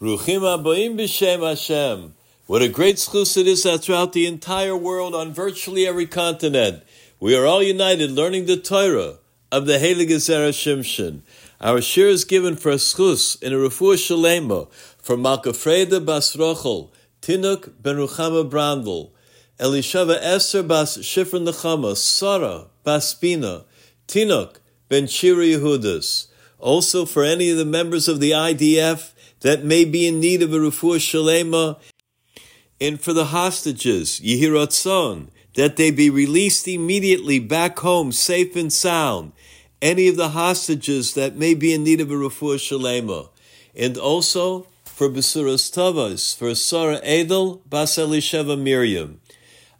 Bruchim Aboim B'Shem Hashem. What a great schus it is that throughout the entire world, on virtually every continent, we are all united learning the Torah of the Heilige Zera Shimshon. Our shiur is given for a schus in a refuah shalema for Malka Freda Bas Rochel, Tinuk Ben Ruchama Brandel, Elishava Esther Bas Shifra Nechama, Sarah Bas Bina, Tinuk Ben Shira Yehudas. Also for any of the members of the IDF that may be in need of a refuah shalema, and for the hostages, Yehiratzon, that they be released immediately back home, safe and sound. Any of the hostages that may be in need of a refuah shalema, and also for Besuras Tavas, for Sarah Edel, Bas Elisheva Miriam.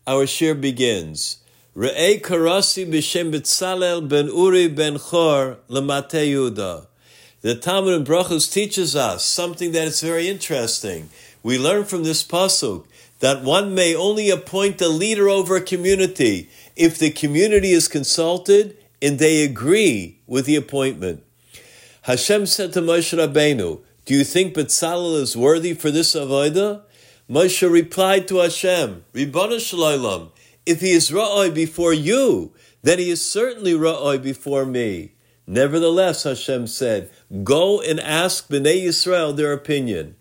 Our shiur begins. Re'ei karasi b'shem ben Uri ben Chor lemate Yudah. The Talmud in Brachos teaches us something that is very interesting. We learn from this pasuk that one may only appoint a leader over a community if the community is consulted and they agree with the appointment. Hashem said to Moshe Rabbeinu, "Do you think Betzalel is worthy for this avodah?" Moshe replied to Hashem, "Ribono Shel Olam, if he is ra'oi before you, then he is certainly ra'oi before me." Nevertheless, Hashem said, Go and ask Bnei Yisrael their opinion.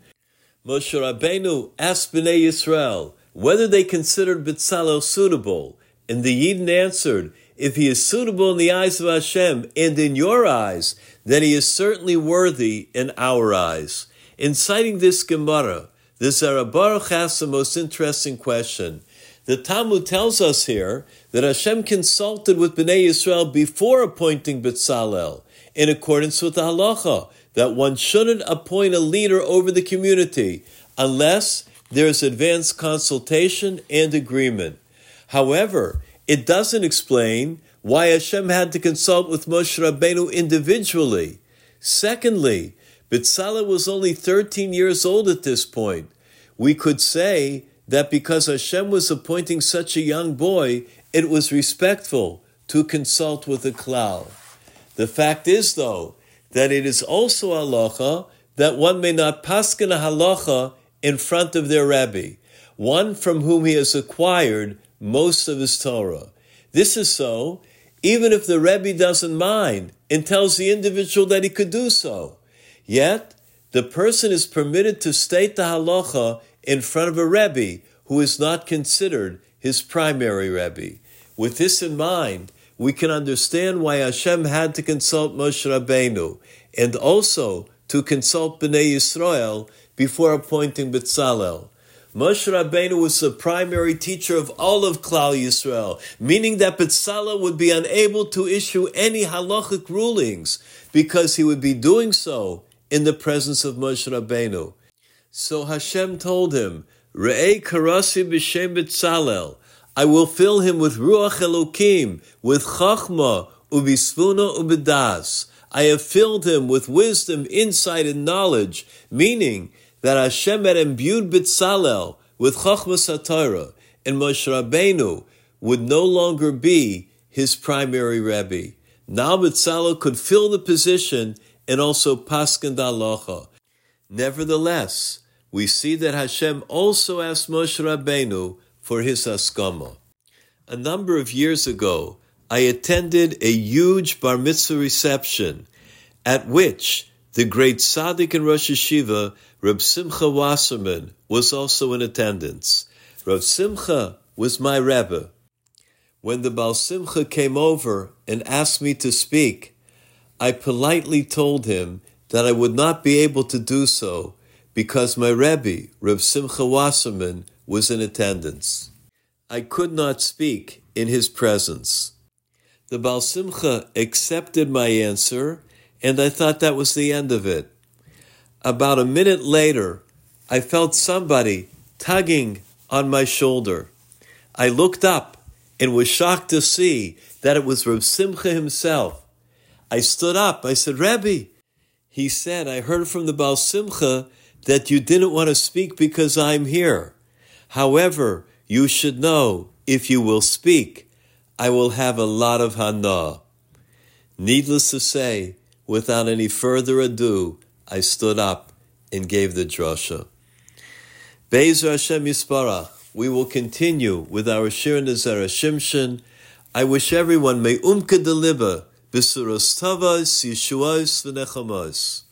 Moshe Rabbeinu asked Bnei Yisrael whether they considered Betzalel suitable, and the Yidden answered, If he is suitable in the eyes of Hashem and in your eyes, then he is certainly worthy in our eyes. In citing this Gemara, the Zera Baruch asks the most interesting question. The Talmud tells us here that Hashem consulted with Bnei Yisrael before appointing Betzalel, in accordance with the halacha, that one shouldn't appoint a leader over the community unless there is advanced consultation and agreement. However, it doesn't explain why Hashem had to consult with Moshe Rabbeinu individually. Secondly, Betzalel was only 13 years old at this point. We could say that because Hashem was appointing such a young boy, it was respectful to consult with the klal. The fact is, though, that it is also halacha that one may not paskin a halacha in front of their rabbi, one from whom he has acquired most of his Torah. This is so even if the Rebbe doesn't mind and tells the individual that he could do so. Yet, the person is permitted to state the halacha in front of a Rebbe who is not considered his primary Rebbe. With this in mind, we can understand why Hashem had to consult Moshe Rabbeinu and also to consult Bnei Yisrael before appointing Betzalel. Moshe Rabbeinu was the primary teacher of all of Klal Yisrael, meaning that Betzalel would be unable to issue any halachic rulings because he would be doing so in the presence of Moshe Rabbeinu. So Hashem told him, Re'ei karasi b'shem Betzalel, I will fill him with Ruach Elokim, with Chachma, Ubisfuna Ubidas. I have filled him with wisdom, insight, and knowledge, meaning that Hashem had imbued Betzalel with Chachmas HaTorah, and Moshe Rabbeinu would no longer be his primary Rebbe. Now Betzalel could fill the position and also Paskan Dalacha. Nevertheless, we see that Hashem also asked Moshe Rabbeinu for his askama. A number of years ago, I attended a huge bar mitzvah reception at which the great tzaddik and Rosh Yeshiva, Reb Simcha Wasserman, was also in attendance. Reb Simcha was my Rebbe. When the Baal Simcha came over and asked me to speak, I politely told him that I would not be able to do so because my Rebbe, Reb Simcha Wasserman, was in attendance. I could not speak in his presence. The Baal Simcha accepted my answer, and I thought that was the end of it. About a minute later, I felt somebody tugging on my shoulder. I looked up and was shocked to see that it was Reb Simcha himself. I stood up. I said, Rebbe, he said, I heard from the Baal Simcha that you didn't want to speak because I'm here. However, you should know if you will speak, I will have a lot of hana. Needless to say, without any further ado, I stood up and gave the drasha. Be'ezer Hashem Yisbarach, we will continue with our Shir Nazar Shimshon. I wish everyone may umka deliver b'suros tavas, yeshuas v'nechamos.